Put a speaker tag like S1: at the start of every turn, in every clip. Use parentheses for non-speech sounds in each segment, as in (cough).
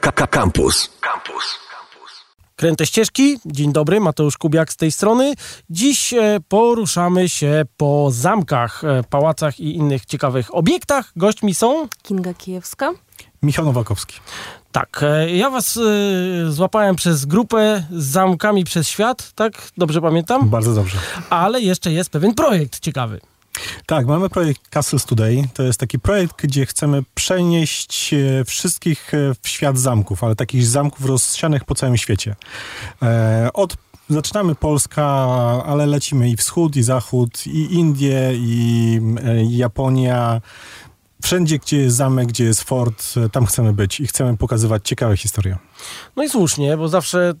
S1: Campus. Campus.
S2: Kręte ścieżki. Dzień dobry, Mateusz Kubiak z tej strony. Dziś e, poruszamy się po zamkach, e, pałacach i innych ciekawych obiektach. Gośćmi są...
S3: Kinga Kijewska.
S4: Michał Nowakowski.
S2: Tak, e, ja was e, złapałem przez grupę z zamkami przez świat, tak? Dobrze pamiętam?
S4: Bardzo dobrze.
S2: Ale jeszcze jest pewien projekt ciekawy.
S4: Tak, mamy projekt Castles Today. To jest taki projekt, gdzie chcemy przenieść e, wszystkich e, w świat zamków, ale takich zamków rozsianych po całym świecie. E, od Zaczynamy Polska, ale lecimy i wschód, i zachód, i Indie, i, Japonia. Wszędzie, gdzie jest zamek, gdzie jest fort, tam chcemy być i chcemy pokazywać ciekawe historie.
S2: No i słusznie, bo zawsze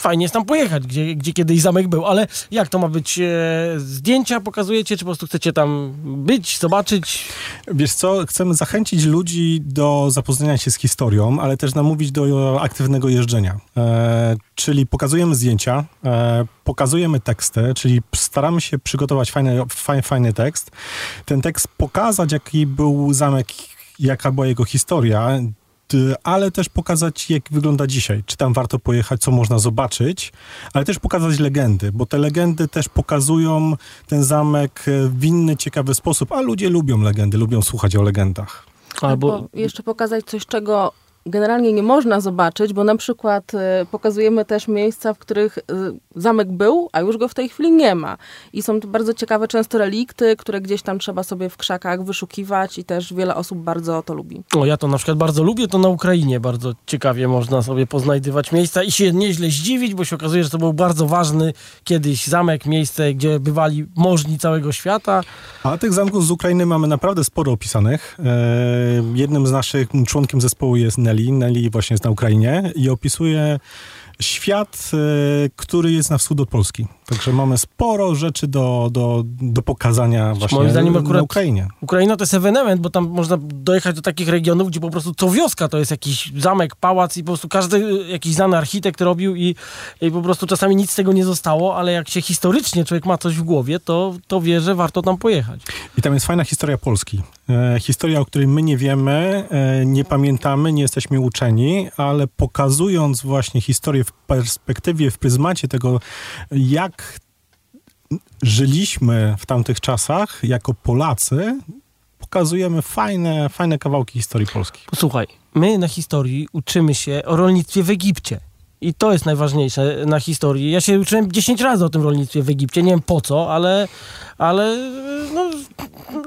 S2: fajnie jest tam pojechać, gdzie, gdzie kiedyś zamek był, ale jak to ma być? E, zdjęcia pokazujecie, czy po prostu chcecie tam być, zobaczyć?
S4: Wiesz co, chcemy zachęcić ludzi do zapoznania się z historią, ale też namówić do aktywnego jeżdżenia. E, czyli pokazujemy zdjęcia, e, pokazujemy teksty, czyli staramy się przygotować fajny, fajny, fajny tekst. Ten tekst pokazać, jaki był zamek, jaka była jego historia, ale też pokazać, jak wygląda dzisiaj. Czy tam warto pojechać, co można zobaczyć, ale też pokazać legendy, bo te legendy też pokazują ten zamek e, w inny, ciekawy sposób, a ludzie lubią legendy, lubią słuchać o legendach.
S2: Albo
S3: Albo jeszcze pokazać coś, czego generalnie nie można zobaczyć, bo na przykład e, pokazujemy też miejsca, w których e, zamek był, a już go w tej chwili nie ma. I są to bardzo ciekawe często relikty, które gdzieś tam trzeba sobie w krzakach wyszukiwać i też wiele osób bardzo to lubi.
S2: O, ja to na przykład bardzo lubię, to na Ukrainie bardzo ciekawie można sobie poznajdywać miejsca i się nieźle zdziwić, bo się okazuje, że to był bardzo ważny kiedyś zamek, miejsce, gdzie bywali możni całego świata.
S4: A tych zamków z Ukrainy mamy naprawdę sporo opisanych. E, jednym z naszych członkiem zespołu jest Nelly. Nelly właśnie jest na Ukrainie i opisuje świat, e, który jest na wschód od Polski. Także mamy sporo rzeczy do, do, do pokazania właśnie
S2: moim zdaniem
S4: na
S2: akurat-
S4: Ukrainie.
S2: Ukraina to jest ewenement, bo tam można dojechać do takich regionów, gdzie po prostu co wioska to jest jakiś zamek, pałac i po prostu każdy y, jakiś znany architekt robił i, i po prostu czasami nic z tego nie zostało, ale jak się historycznie człowiek ma coś w głowie, to, to wie, że warto tam pojechać.
S4: I tam jest fajna historia Polski. E, historia, o której my nie wiemy, e, nie pamiętamy, nie jesteśmy uczeni, ale pokazując właśnie historię w perspektywie, w pryzmacie tego, jak żyliśmy w tamtych czasach jako Polacy, pokazujemy fajne, fajne kawałki historii Polski.
S2: Posłuchaj, my na historii uczymy się o rolnictwie w Egipcie. I to jest najważniejsze na historii. Ja się uczyłem 10 razy o tym rolnictwie w Egipcie. Nie wiem po co, ale, ale no,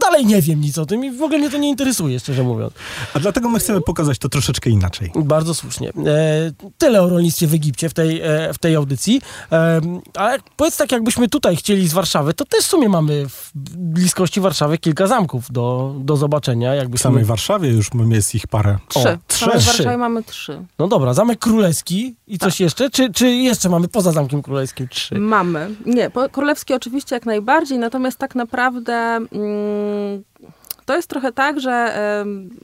S2: dalej nie wiem nic o tym i w ogóle mnie to nie interesuje, szczerze mówiąc.
S4: A dlatego my chcemy pokazać to troszeczkę inaczej.
S2: Bardzo słusznie. E, tyle o rolnictwie w Egipcie w tej, e, w tej audycji. E, ale powiedz tak, jakbyśmy tutaj chcieli z Warszawy, to też w sumie mamy w bliskości Warszawy kilka zamków do, do zobaczenia.
S4: W
S2: Jakbyśmy...
S4: samej Warszawie już jest ich parę.
S3: Trzy.
S2: trzy.
S3: W. Warszawie mamy trzy.
S2: No dobra, Zamek Królewski i coś jeszcze? Czy, czy jeszcze mamy poza Zamkiem Królewskim trzy?
S3: Mamy. Nie, po- królewskie oczywiście jak najbardziej, natomiast tak naprawdę to jest trochę tak, że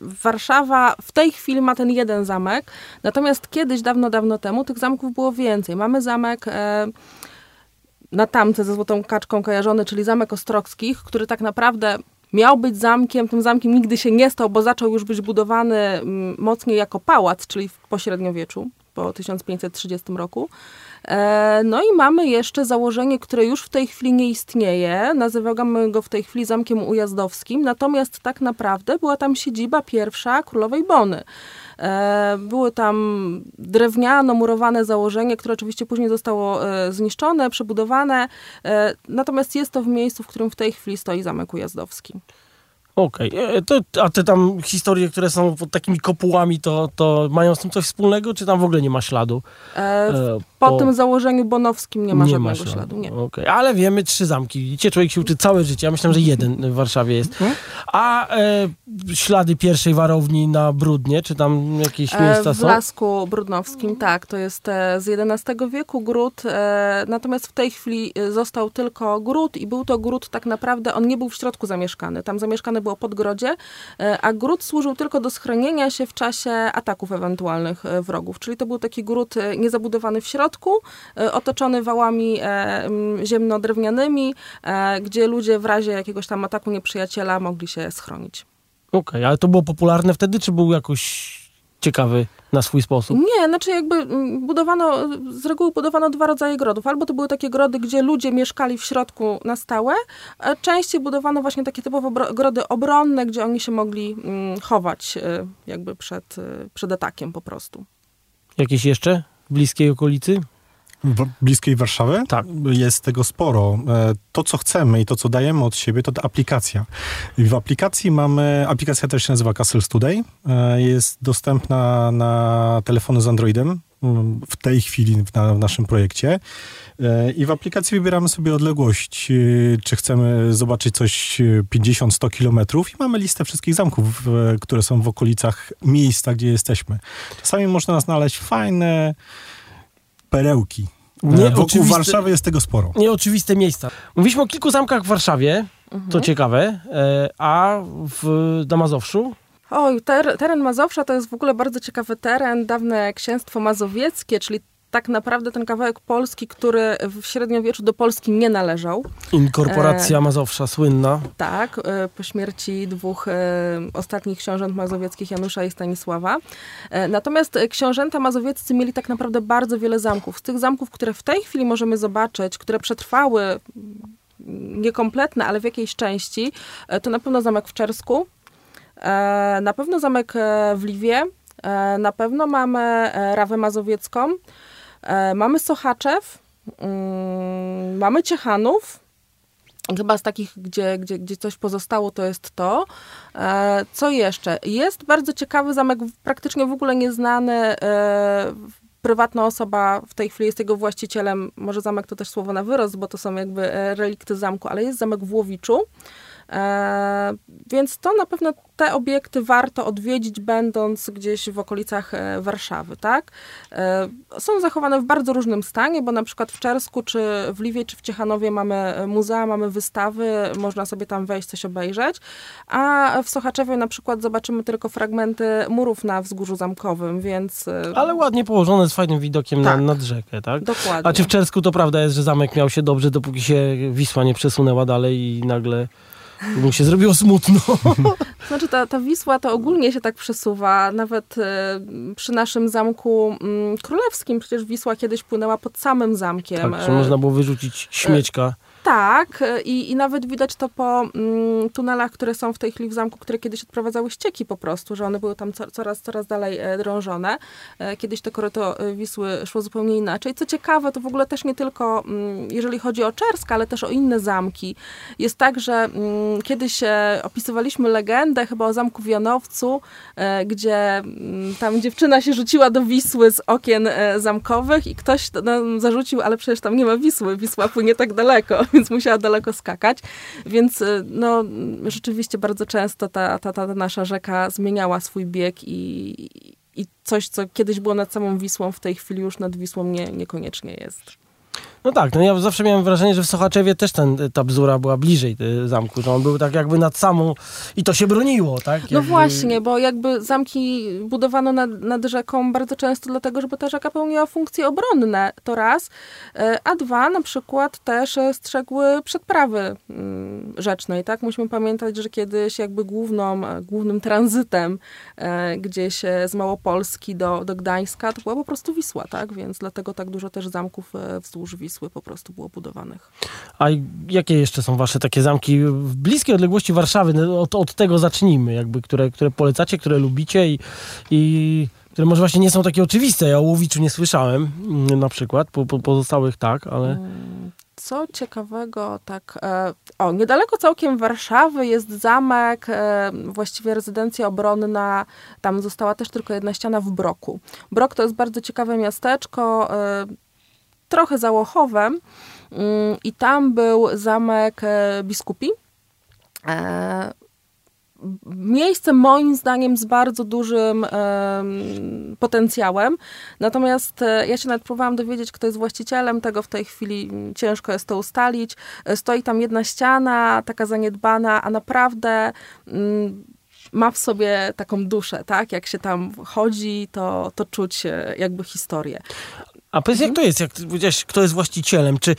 S3: Warszawa w tej chwili ma ten jeden zamek, natomiast kiedyś, dawno, dawno temu tych zamków było więcej. Mamy zamek e, na Tamce ze Złotą Kaczką kojarzony, czyli Zamek Ostrogskich, który tak naprawdę miał być zamkiem, tym zamkiem nigdy się nie stał, bo zaczął już być budowany mm, mocniej jako pałac, czyli w pośredniowieczu, po 1530 roku. E, No i mamy jeszcze założenie, które już w tej chwili nie istnieje. Nazywamy go w tej chwili Zamkiem Ujazdowskim, natomiast tak naprawdę była tam siedziba pierwsza królowej Bony. E, Były tam drewniano-murowane założenie, które oczywiście później zostało e, zniszczone, przebudowane. Natomiast jest to w miejscu, w którym w tej chwili stoi Zamek Ujazdowski.
S2: Okej, E, to a te tam historie, które są pod takimi kopułami, to, to mają z tym coś wspólnego, czy tam w ogóle nie ma śladu?
S3: E,
S2: E,
S3: Po tym założeniu bonowskim nie ma żadnego śladu. Nie.
S2: Okej, ale wiemy trzy zamki. Widzicie, człowiek się uczy całe życie. Ja myślałem, że jeden w Warszawie jest.
S3: Mhm.
S2: A e, ślady pierwszej warowni na Brudnie, czy tam jakieś
S3: E,
S2: miejsca
S3: W
S2: są?
S3: Lasku Brudnowskim, tak, to jest e, z XI wieku gród, e, natomiast w tej chwili e, został tylko gród i był to gród tak naprawdę, on nie był w środku zamieszkany, tam zamieszkane było podgrodzie, e, a gród służył tylko do schronienia się w czasie ataków ewentualnych e, wrogów, czyli to był taki gród e, niezabudowany w środku, otoczony wałami ziemno-drewnianymi, gdzie ludzie w razie jakiegoś tam ataku nieprzyjaciela mogli się schronić.
S2: Okej, ale to było popularne wtedy, czy był jakoś ciekawy na swój sposób?
S3: Nie, znaczy jakby mm, budowano, z reguły budowano dwa rodzaje grodów. Albo to były takie grody, gdzie ludzie mieszkali w środku na stałe, a częściej budowano właśnie takie typowo grody obronne, gdzie oni się mogli mm, chować y, jakby przed, y, przed atakiem po prostu.
S2: Jakieś jeszcze w bliskiej okolicy?
S4: W bliskiej Warszawy
S2: Tak.
S4: jest tego sporo. E, To, co chcemy i to, co dajemy od siebie, to ta aplikacja. W aplikacji mamy, aplikacja też się nazywa Castles Today. E, Jest dostępna na telefony z Androidem mm, w tej chwili w, na, w naszym projekcie. E, I w aplikacji wybieramy sobie odległość, czy chcemy zobaczyć coś e, 50-100 kilometrów i mamy listę wszystkich zamków, które są w okolicach miejsca, gdzie jesteśmy. Czasami można znaleźć fajne perełki.
S2: Nie,
S4: Nie, Wokół
S2: oczywiste-
S4: Warszawy jest tego sporo.
S2: Nieoczywiste miejsca. Mówiliśmy o kilku zamkach w Warszawie, to ciekawe, e, a w na Mazowszu?
S3: Oj, ter, teren Mazowsza to jest w ogóle bardzo ciekawy teren, dawne księstwo mazowieckie, czyli tak naprawdę ten kawałek Polski, który w średniowieczu do Polski nie należał.
S2: Inkorporacja Mazowsza, słynna.
S3: Tak, e, po śmierci dwóch e, ostatnich książąt mazowieckich, Janusza i Stanisława. E, Natomiast e, książęta mazowieccy mieli tak naprawdę bardzo wiele zamków. Z tych zamków, które w tej chwili możemy zobaczyć, które przetrwały mm, niekompletne, ale w jakiejś części, e, to na pewno zamek w Czersku, e, na pewno zamek e, w Liwie, e, na pewno mamy e, Rawę Mazowiecką, e, mamy Sochaczew, mm, mamy Ciechanów, Chyba z takich, gdzie, gdzie, gdzie coś pozostało, to jest to. E, co jeszcze? Jest bardzo ciekawy zamek, praktycznie w ogóle nieznany. E, prywatna osoba w tej chwili jest jego właścicielem. Może zamek to też słowo na wyrost, bo to są jakby e, relikty zamku, ale jest zamek w Łowiczu. E, więc to na pewno te obiekty warto odwiedzić, będąc gdzieś w okolicach e, Warszawy, tak? E, są zachowane w bardzo różnym stanie, bo na przykład w Czersku, czy w Liwie, czy w Ciechanowie mamy muzea, mamy wystawy, można sobie tam wejść, coś obejrzeć, a w Sochaczewie na przykład zobaczymy tylko fragmenty murów na wzgórzu zamkowym, więc
S2: Ale ładnie położone z fajnym widokiem
S3: Tak.
S2: na, nad rzekę, tak?
S3: dokładnie.
S2: A czy w Czersku to prawda jest, że zamek miał się dobrze, dopóki się Wisła nie przesunęła dalej i nagle mu się zrobiło smutno? (laughs)
S3: Znaczy ta, ta Wisła to ogólnie się tak przesuwa. Nawet e, przy naszym zamku mm, królewskim przecież Wisła kiedyś płynęła pod samym zamkiem.
S2: Tak, można było wyrzucić śmieczka.
S3: Tak, e, i, i nawet widać to po mm, tunelach, które są w tej chwili w zamku, które kiedyś odprowadzały ścieki po prostu, że one były tam co, coraz, coraz dalej e, drążone. E, kiedyś to koryto Wisły szło zupełnie inaczej. Co ciekawe, to w ogóle też nie tylko, mm, jeżeli chodzi o Czersk, ale też o inne zamki. Jest tak, że mm, kiedyś e, opisywaliśmy legendę chyba o zamku w Janowcu, e, gdzie mm, tam dziewczyna się rzuciła do Wisły z okien e, zamkowych i ktoś to nam zarzucił, ale przecież tam nie ma Wisły, Wisła płynie tak daleko, (laughs) więc musiała daleko skakać. Więc e, no, rzeczywiście bardzo często ta, ta, ta nasza rzeka zmieniała swój bieg i, i coś, co kiedyś było nad samą Wisłą, w tej chwili już nad Wisłą nie, niekoniecznie jest.
S2: No tak, no ja zawsze miałem wrażenie, że w Sochaczewie też ten, ta bzura była bliżej y, zamku, że on był tak jakby nad samą i to się broniło, tak?
S3: No
S2: Jakby-
S3: właśnie, bo jakby zamki budowano nad, nad rzeką bardzo często dlatego, żeby ta rzeka pełniła funkcje obronne, to raz, E, a dwa na przykład też e, strzegły przedprawy mm, rzecznej, tak? Musimy pamiętać, że kiedyś jakby główną, e, głównym tranzytem e, gdzieś e, z Małopolski do, do Gdańska to była po prostu Wisła, tak? Więc dlatego tak dużo też zamków wzdłuż Wisły po prostu było budowanych.
S2: A jakie jeszcze są wasze takie zamki w bliskiej odległości Warszawy? No, Od, od tego zacznijmy, jakby, które, które polecacie, które lubicie i, i które może właśnie nie są takie oczywiste. Ja o Łowiczu nie słyszałem mm, na przykład, po, po pozostałych tak, ale...
S3: Co ciekawego, tak. E, o, niedaleko całkiem Warszawy jest zamek, e, właściwie rezydencja obronna. Tam została też tylko jedna ściana w Broku. Brok to jest bardzo ciekawe miasteczko, e, trochę załochowe. Mm, I tam był zamek e, biskupi. E, miejsce moim zdaniem z bardzo dużym em, potencjałem. Natomiast e, ja się nawet próbowałam dowiedzieć, kto jest właścicielem tego w tej chwili. Ciężko jest to ustalić. E, Stoi tam jedna ściana, taka zaniedbana, a naprawdę mm, ma w sobie taką duszę, tak? Jak się tam chodzi, to, to czuć e, jakby historię.
S2: A powiedz, jak to jest? Jak powiedziałeś, kto jest właścicielem? Czy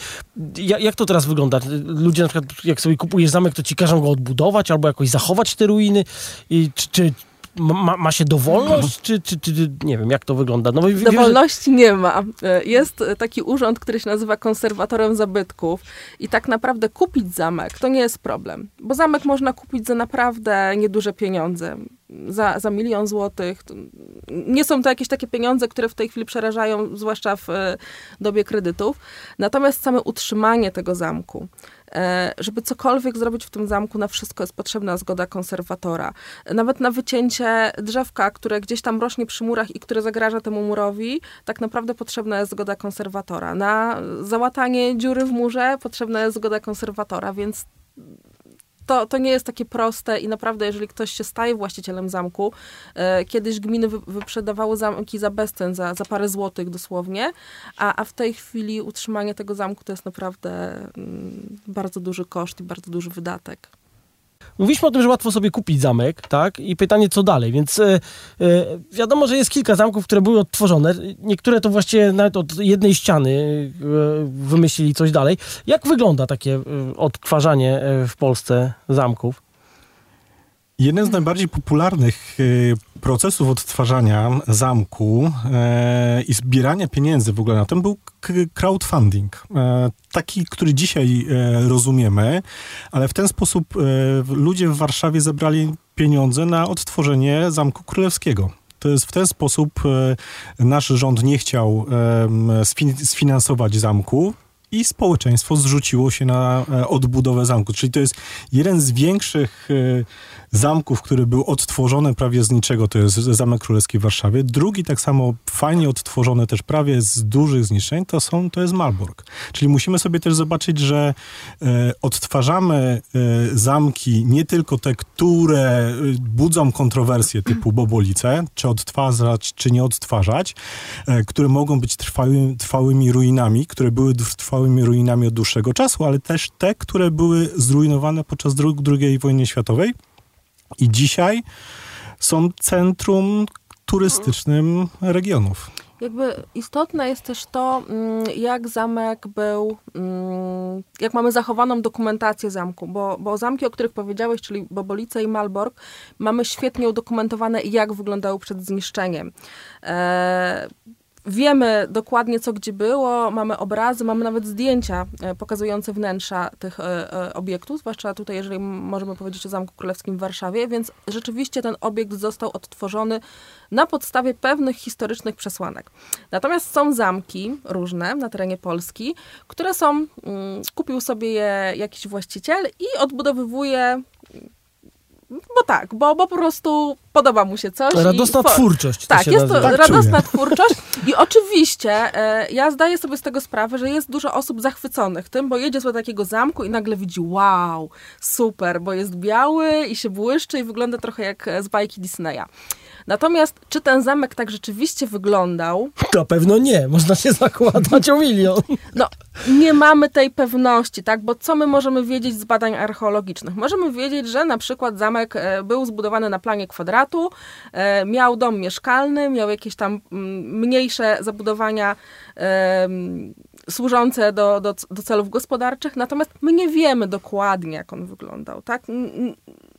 S2: jak, jak to teraz wygląda? Ludzie na przykład, jak sobie kupujesz zamek, to ci każą go odbudować albo jakoś zachować te ruiny? I czy, czy ma, ma się dowolność, czy, czy, czy, nie wiem, jak to wygląda? No,
S3: wiem, Dowolności nie ma. E, jest taki urząd, który się nazywa konserwatorem zabytków i tak naprawdę kupić zamek to nie jest problem, bo zamek można kupić za naprawdę nieduże pieniądze za, za milion złotych. Nie są to jakieś takie pieniądze, które w tej chwili przerażają, zwłaszcza w e, dobie kredytów. Natomiast same utrzymanie tego zamku, e, żeby cokolwiek zrobić w tym zamku, na wszystko jest potrzebna zgoda konserwatora. Nawet na wycięcie drzewka, które gdzieś tam rośnie przy murach i które zagraża temu murowi, tak naprawdę potrzebna jest zgoda konserwatora. Na załatanie dziury w murze potrzebna jest zgoda konserwatora, więc to, to nie jest takie proste i naprawdę, jeżeli ktoś się staje właścicielem zamku, e, kiedyś gminy wy, wyprzedawały zamki za bezcen, za, za parę złotych dosłownie, a, a w tej chwili utrzymanie tego zamku to jest naprawdę mm, bardzo duży koszt i bardzo duży wydatek.
S2: Mówiliśmy o tym, że łatwo sobie kupić zamek, tak? I pytanie, co dalej? Więc e, e, wiadomo, że jest kilka zamków, które były odtworzone. Niektóre to właściwie nawet od jednej ściany e, wymyślili coś dalej. Jak wygląda takie e, odtwarzanie e, w Polsce zamków?
S4: Jeden z najbardziej popularnych e, procesów odtwarzania zamku e, i zbierania pieniędzy w ogóle na tym był crowdfunding. E, taki, który dzisiaj rozumiemy, ale w ten sposób ludzie w Warszawie zebrali pieniądze na odtworzenie Zamku Królewskiego. To jest w ten sposób nasz rząd nie chciał sfinansować zamku, i społeczeństwo zrzuciło się na odbudowę zamku. Czyli to jest jeden z większych zamków, który był odtworzony prawie z niczego, to jest Zamek Królewski w Warszawie. Drugi tak samo fajnie odtworzony też prawie z dużych zniszczeń, to, są, to jest Malbork. Czyli musimy sobie też zobaczyć, że e, odtwarzamy e, zamki nie tylko te, które e, budzą kontrowersje typu Bobolice, czy odtwarzać, czy nie odtwarzać, e, które mogą być trwałymi, trwałymi ruinami, które były trwałymi ruinami od dłuższego czasu, ale też te, które były zrujnowane podczas II wojny światowej i dzisiaj są centrum turystycznym regionów.
S3: Jakby istotne jest też to, mm, jak zamek był, mm, jak mamy zachowaną dokumentację zamku, bo, bo zamki, o których powiedziałeś, czyli Bobolice i Malbork, mamy świetnie udokumentowane, jak wyglądały przed zniszczeniem. E, Wiemy dokładnie, co gdzie było, mamy obrazy, mamy nawet zdjęcia e, pokazujące wnętrza tych e, e, obiektów, zwłaszcza tutaj, jeżeli możemy powiedzieć o Zamku Królewskim w Warszawie, więc rzeczywiście ten obiekt został odtworzony na podstawie pewnych historycznych przesłanek. Natomiast są zamki różne na terenie Polski, które są, mm, kupił sobie je jakiś właściciel i odbudowywuje bo tak, bo, bo po prostu podoba mu się coś.
S2: Radosna twórczość.
S3: Tak, jest to tak radosna czuję. twórczość (laughs) i oczywiście e, ja zdaję sobie z tego sprawę, że jest dużo osób zachwyconych tym, bo jedzie do takiego zamku i nagle widzi wow, super, bo jest biały i się błyszczy i wygląda trochę jak z bajki Disneya. Natomiast czy ten zamek tak rzeczywiście wyglądał?
S2: Na pewno nie. Można się zakładać o milion.
S3: No, nie mamy tej pewności, tak? Bo co my możemy wiedzieć z badań archeologicznych? Możemy wiedzieć, że na przykład zamek e, był zbudowany na planie kwadratu, e, miał dom mieszkalny, miał jakieś tam mm, mniejsze zabudowania służące do, do, do celów gospodarczych, natomiast my nie wiemy dokładnie, jak on wyglądał, tak?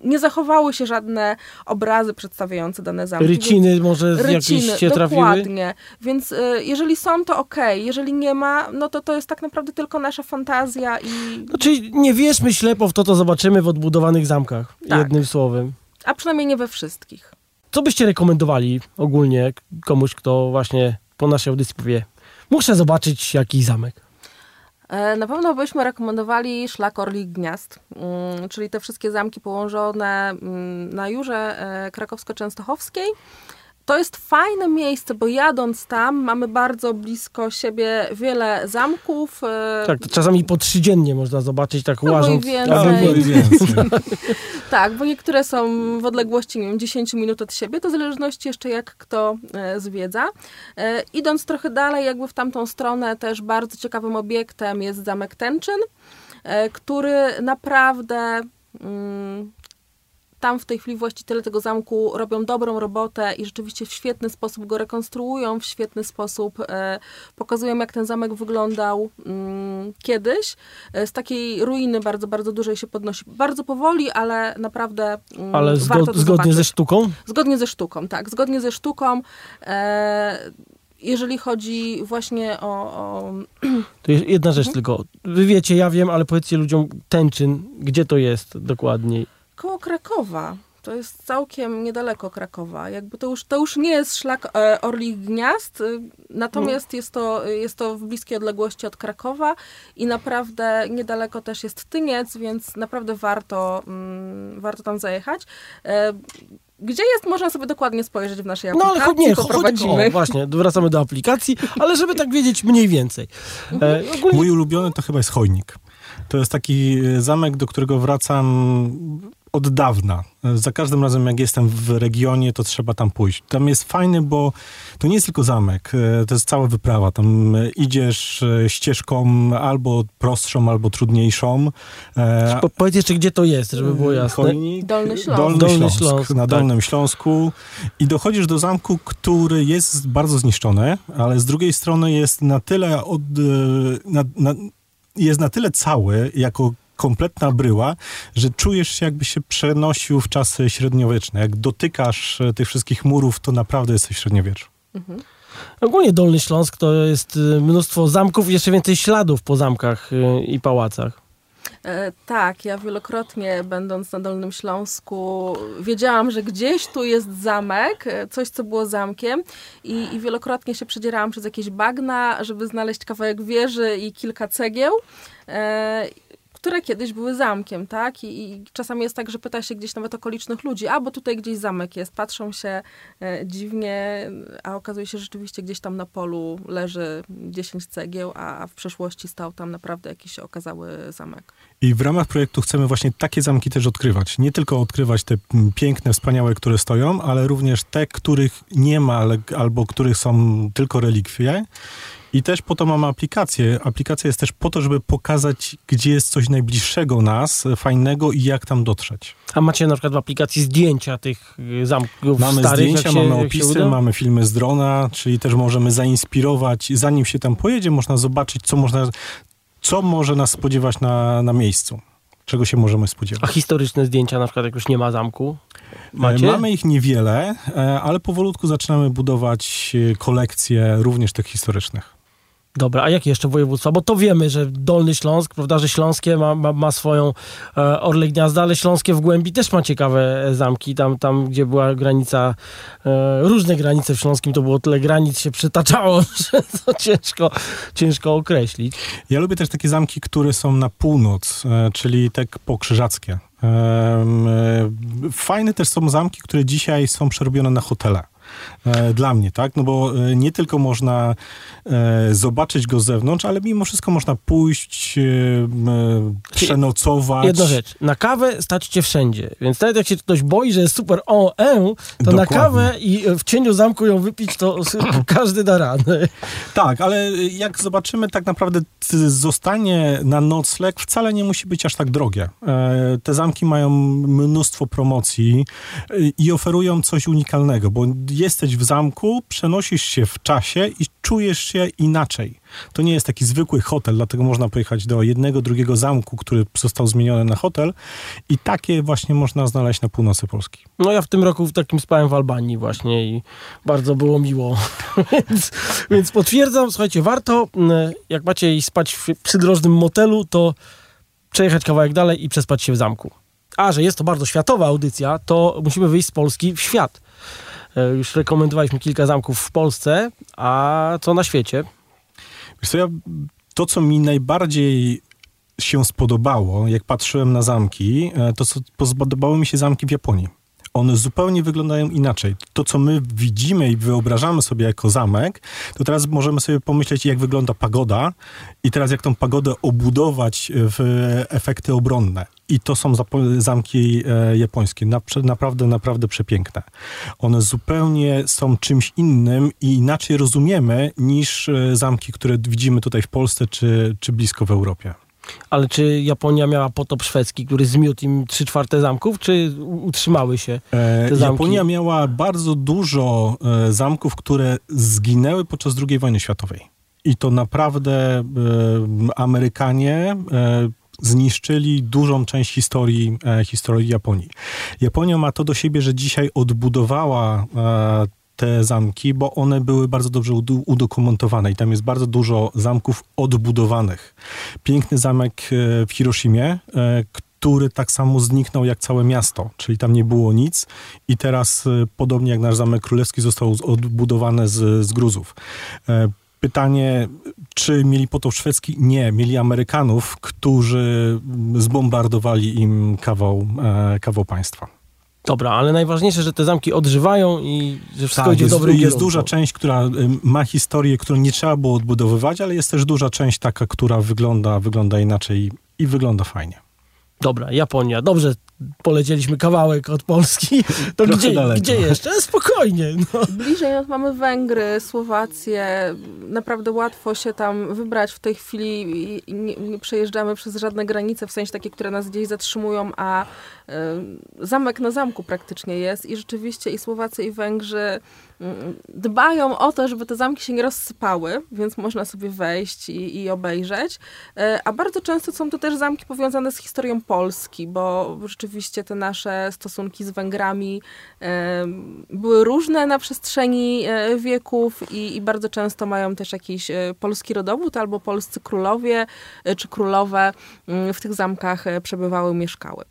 S3: Nie zachowały się żadne obrazy przedstawiające dane zamki.
S2: Ryciny więc, może ryciny, jakieś się trafiły?
S3: Dokładnie. Więc y, jeżeli są, to ok. Jeżeli nie ma, no to to jest tak naprawdę tylko nasza fantazja i...
S2: No, czyli nie wierzmy ślepo w to, co zobaczymy w odbudowanych zamkach, tak. jednym słowem.
S3: A przynajmniej nie we wszystkich.
S2: Co byście rekomendowali ogólnie komuś, kto właśnie po naszej audycji powie, Muszę zobaczyć jakiś zamek.
S3: E, na pewno byśmy rekomendowali szlak Orlik Gniazd, mm, czyli te wszystkie zamki położone mm, na Jurze e, Krakowsko-Częstochowskiej. To jest fajne miejsce, bo jadąc tam mamy bardzo blisko siebie wiele zamków.
S2: E, tak, to czasami po trzydziennie można zobaczyć, tak
S3: no
S2: łażąc.
S3: I więcej. więcej. (laughs) tak, bo niektóre są w odległości, nie wiem, 10 minut od siebie, to w zależności jeszcze jak kto e, zwiedza. E, idąc trochę dalej, jakby w tamtą stronę, też bardzo ciekawym obiektem jest zamek Tęczyn, który naprawdę... Tam w tej chwili właściciele tego zamku robią dobrą robotę i rzeczywiście w świetny sposób go rekonstruują, w świetny sposób e, pokazują, jak ten zamek wyglądał mm, kiedyś. E, z takiej ruiny bardzo, bardzo dużej się podnosi bardzo powoli, ale naprawdę mm,
S2: Ale
S3: warto
S2: zgo,
S3: to
S2: zgodnie
S3: zobaczyć.
S2: ze sztuką?
S3: Zgodnie ze sztuką, tak. Zgodnie ze sztuką. E, jeżeli chodzi właśnie o, o
S2: To jest jedna
S3: Mhm.
S2: rzecz tylko. Wy wiecie, ja wiem, ale powiedzcie ludziom Tęczyn, gdzie to jest dokładniej.
S3: Koło Krakowa. To jest całkiem niedaleko Krakowa. Jakby to już, to już nie jest szlak e, Orlich Gniazd, y, natomiast jest, to, jest to w bliskiej odległości od Krakowa i naprawdę niedaleko też jest Tyniec, więc naprawdę warto, mm, warto tam zajechać. E, gdzie jest, można sobie dokładnie spojrzeć w naszej
S2: No
S3: aplikacji.
S2: ale chodź, nie, chodź,
S3: poprowadzimy.
S2: o, właśnie, wracamy do aplikacji, ale żeby tak wiedzieć mniej więcej. E, ogólnie
S4: Mój ulubiony to chyba jest Chojnik. To jest taki e, zamek, do którego wracam od dawna. Za każdym razem, jak jestem w regionie, to trzeba tam pójść. Tam jest fajny, bo to nie jest tylko zamek, e, to jest cała wyprawa. Tam e, idziesz e, ścieżką albo prostszą, albo trudniejszą.
S2: Po, powiedz jeszcze, gdzie to jest, żeby było jasne.
S4: Chojnik,
S3: Dolny Śląsk.
S4: Dolny,
S2: Dolny
S4: Śląsk,
S2: Śląsk,
S4: na
S2: tak.
S4: Dolnym Śląsku i dochodzisz do zamku, który jest bardzo zniszczony, ale z drugiej strony jest na tyle od, na, na, jest na tyle cały, jako kompletna bryła, że czujesz się jakby się przenosił w czasy średniowieczne. Jak dotykasz e, tych wszystkich murów, to naprawdę jesteś w średniowieczu.
S2: Ogólnie Dolny Śląsk to jest y, mnóstwo zamków i jeszcze więcej śladów po zamkach y, i pałacach.
S3: E, tak, ja wielokrotnie będąc na Dolnym Śląsku wiedziałam, że gdzieś tu jest zamek, e, coś co było zamkiem i, i wielokrotnie się przedzierałam przez jakieś bagna, żeby znaleźć kawałek wieży i kilka cegieł. E, które kiedyś były zamkiem, tak? I, I czasami jest tak, że pyta się gdzieś nawet okolicznych ludzi, a bo tutaj gdzieś zamek jest, patrzą się e, dziwnie, a okazuje się, że rzeczywiście gdzieś tam na polu leży 10 cegieł, a w przeszłości stał tam naprawdę jakiś okazały zamek.
S4: I w ramach projektu chcemy właśnie takie zamki też odkrywać. Nie tylko odkrywać te piękne, wspaniałe, które stoją, ale również te, których nie ma, albo których są tylko relikwie. I też po to mamy aplikację. Aplikacja jest też po to, żeby pokazać, gdzie jest coś najbliższego nas, e, fajnego i jak tam dotrzeć.
S2: A macie na przykład w aplikacji zdjęcia tych y, zamków
S4: Mamy
S2: starych?
S4: zdjęcia,
S2: się,
S4: mamy opisy, mamy filmy z drona, czyli też możemy zainspirować. Zanim się tam pojedzie, można zobaczyć, co, można, co może nas spodziewać na, na miejscu. Czego się możemy
S2: A
S4: spodziewać.
S2: historyczne zdjęcia, na przykład jak już nie ma zamku? Macie?
S4: E, Mamy ich niewiele, e, ale powolutku zaczynamy budować e, kolekcje również tych historycznych.
S2: Dobra, a jakie jeszcze województwa? Bo to wiemy, że Dolny Śląsk, prawda, że Śląskie ma, ma, ma swoją e, Orle Gniazda, ale Śląskie w głębi też ma ciekawe e, zamki. Tam, tam gdzie była granica, e, różne granice w Śląskim, to było tyle granic się przytaczało, (laughs) że to ciężko, ciężko określić.
S4: Ja lubię też takie zamki, które są na północ, e, czyli te pokrzyżackie. E, Fajne też są zamki, które dzisiaj są przerobione na hotele. E, Dla mnie, tak? No bo e, nie tylko można e, zobaczyć go z zewnątrz, ale mimo wszystko można pójść, przenocować.
S2: Jedna rzecz, na kawę stać cię wszędzie, więc nawet jak się ktoś boi, że jest super o, e, to na
S4: Dokładnie.
S2: kawę i w cieniu zamku ją wypić, to (clears throat) (clears throat) każdy da radę.
S4: Tak, ale jak zobaczymy, tak naprawdę zostanie na nocleg wcale nie musi być aż tak drogie. Te zamki mają mnóstwo promocji i oferują coś unikalnego, bo jesteś w zamku, przenosisz się w czasie i czujesz się inaczej. To nie jest taki zwykły hotel, dlatego można pojechać do jednego, drugiego zamku, który został zmieniony na hotel i takie właśnie można znaleźć na północy Polski.
S2: No ja w tym roku w takim spałem w Albanii właśnie i bardzo było miło. (laughs) więc, więc potwierdzam, słuchajcie, warto, m, jak macie iść spać w przydrożnym motelu, to przejechać kawałek dalej i przespać się w zamku. A, że jest to bardzo światowa audycja, to musimy wyjść z Polski w świat. E, Już rekomendowaliśmy kilka zamków w Polsce, a co na świecie?
S4: Wiesz co, ja, to, co mi najbardziej się spodobało, jak patrzyłem na zamki, e, to co spodobały mi się zamki w Japonii. One zupełnie wyglądają inaczej. To, co my widzimy i wyobrażamy sobie jako zamek, to teraz możemy sobie pomyśleć, jak wygląda pagoda i teraz jak tą pagodę obudować w efekty obronne. I to są zamki e, japońskie. Naprawdę, naprawdę przepiękne. One zupełnie są czymś innym i inaczej rozumiemy niż e, zamki, które widzimy tutaj w Polsce czy, czy blisko w Europie.
S2: Ale czy Japonia miała potop szwedzki, który zmiótł im trzy czwarte zamków, czy utrzymały się
S4: E,
S2: te zamki?
S4: Japonia miała bardzo dużo e, zamków, które zginęły podczas II wojny światowej. I to naprawdę e, Amerykanie e, zniszczyli dużą część historii, e, historii Japonii. Japonia ma to do siebie, że dzisiaj odbudowała e, te zamki, bo one były bardzo dobrze udokumentowane i tam jest bardzo dużo zamków odbudowanych. Piękny zamek e, w Hiroshimie, e, który tak samo zniknął jak całe miasto, czyli tam nie było nic i teraz e, podobnie jak nasz Zamek Królewski został odbudowany z, z gruzów. Pytanie, czy mieli potop szwedzki? Nie, mieli Amerykanów, którzy zbombardowali im kawał, kawał państwa.
S2: Dobra, ale najważniejsze, że te zamki odżywają i że wszystko idzie
S4: jest,
S2: w dobrym
S4: jest
S2: kierunku.
S4: duża część, która y, ma historię, którą nie trzeba było odbudowywać, ale jest też duża część taka, która wygląda, wygląda inaczej i wygląda fajnie.
S2: Dobra, Japonia. Dobrze, polecieliśmy kawałek od Polski. (laughs) To
S4: Trochę
S2: gdzie,
S4: daleko.
S2: gdzie jeszcze? Spokojnie. No.
S3: Bliżej no, mamy Węgry, Słowację. Naprawdę łatwo się tam wybrać w tej chwili. Nie, nie przejeżdżamy przez żadne granice, w sensie takie, które nas gdzieś zatrzymują, a y, zamek na zamku praktycznie jest. I rzeczywiście i Słowacy, i Węgrzy mm, dbają o to, żeby te zamki się nie rozsypały, więc można sobie wejść i, i obejrzeć. Y, A bardzo często są to też zamki powiązane z historią Polski, bo rzeczywiście te nasze stosunki z Węgrami em, były różne na przestrzeni e, wieków i, i bardzo często mają też jakiś e, polski rodowód albo polscy królowie e, czy królowe mm, w tych zamkach e, przebywały, mieszkały.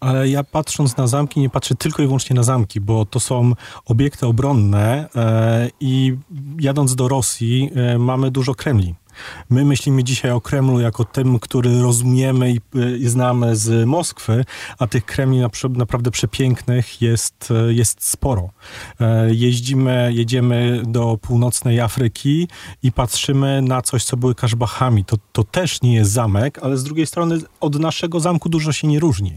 S4: Ale ja patrząc na zamki, nie patrzę tylko i wyłącznie na zamki, bo to są obiekty obronne e, i jadąc do Rosji e, mamy dużo Kremli. My myślimy dzisiaj o Kremlu jako tym, który rozumiemy i, e, i znamy z Moskwy, a tych Kremli napr- naprawdę przepięknych jest, e, jest sporo. E, Jeździmy, jedziemy do północnej Afryki i patrzymy na coś, co były kaszbachami. To, to też nie jest zamek, ale z drugiej strony od naszego zamku dużo się nie różni.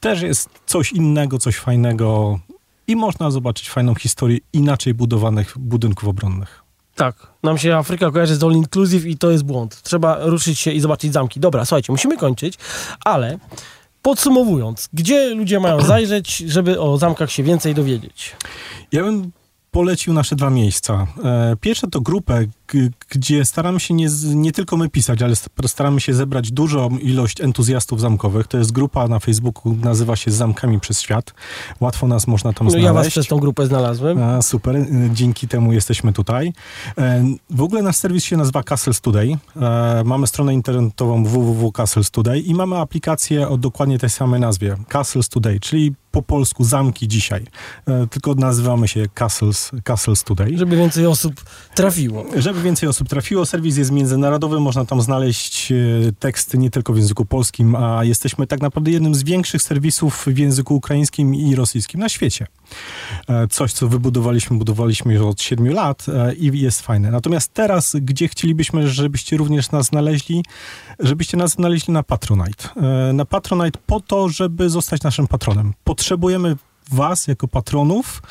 S4: Też jest coś innego, coś fajnego i można zobaczyć fajną historię inaczej budowanych budynków obronnych.
S2: Tak, nam się Afryka kojarzy z all inclusive i to jest błąd. Trzeba ruszyć się i zobaczyć zamki. Dobra, słuchajcie, musimy kończyć, ale podsumowując, gdzie ludzie mają (clears throat) zajrzeć, żeby o zamkach się więcej dowiedzieć?
S4: Ja bym polecił nasze dwa miejsca. E, Pierwsze to grupę, gdzie staramy się nie, nie tylko my pisać, ale st- staramy się zebrać dużą ilość entuzjastów zamkowych. To jest grupa na Facebooku, nazywa się Zamkami przez Świat. Łatwo nas można tam
S2: No,
S4: znaleźć.
S2: ja was przez tą grupę znalazłem.
S4: A, super, y, dzięki temu jesteśmy tutaj. E, W ogóle nasz serwis się nazywa Castles Today. E, Mamy stronę internetową www.castles Today i mamy aplikację o dokładnie tej samej nazwie, Castles Today, czyli po polsku zamki dzisiaj. E, Tylko nazywamy się Castles, Castles Today.
S2: Żeby więcej osób trafiło.
S4: Żeby więcej osób trafiło, serwis jest międzynarodowy, można tam znaleźć e, teksty nie tylko w języku polskim, a jesteśmy tak naprawdę jednym z większych serwisów w języku ukraińskim i rosyjskim na świecie. E, Coś, co wybudowaliśmy, budowaliśmy już od 7 lat e, i jest fajne. Natomiast teraz, gdzie chcielibyśmy, żebyście również nas znaleźli, żebyście nas znaleźli na Patronite. Na Patronite po to, żeby zostać naszym patronem. Potrzebujemy was jako patronów,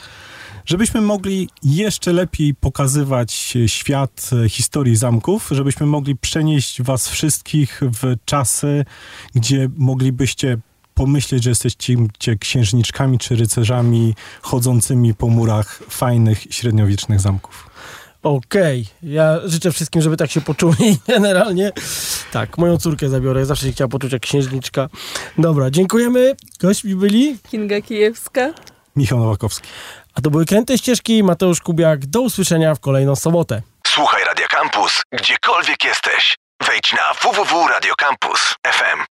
S4: żebyśmy mogli jeszcze lepiej pokazywać e, świat e, historii zamków, żebyśmy mogli przenieść was wszystkich w czasy, gdzie moglibyście pomyśleć, że jesteście księżniczkami czy rycerzami chodzącymi po murach fajnych, średniowiecznych zamków.
S2: Okej, ja życzę wszystkim, żeby tak się poczuli (laughs) generalnie. Tak, moją córkę zabiorę, zawsze się chciała poczuć jak księżniczka. Dobra, dziękujemy. Gośćmi byli,
S3: Kinga Kijewska.
S4: Michał Nowakowski.
S2: A to były Kręte Ścieżki, Mateusz Kubiak. Do usłyszenia w kolejną sobotę.
S1: Słuchaj Radio Campus, gdziekolwiek jesteś. Wejdź na www.radiocampus.fm.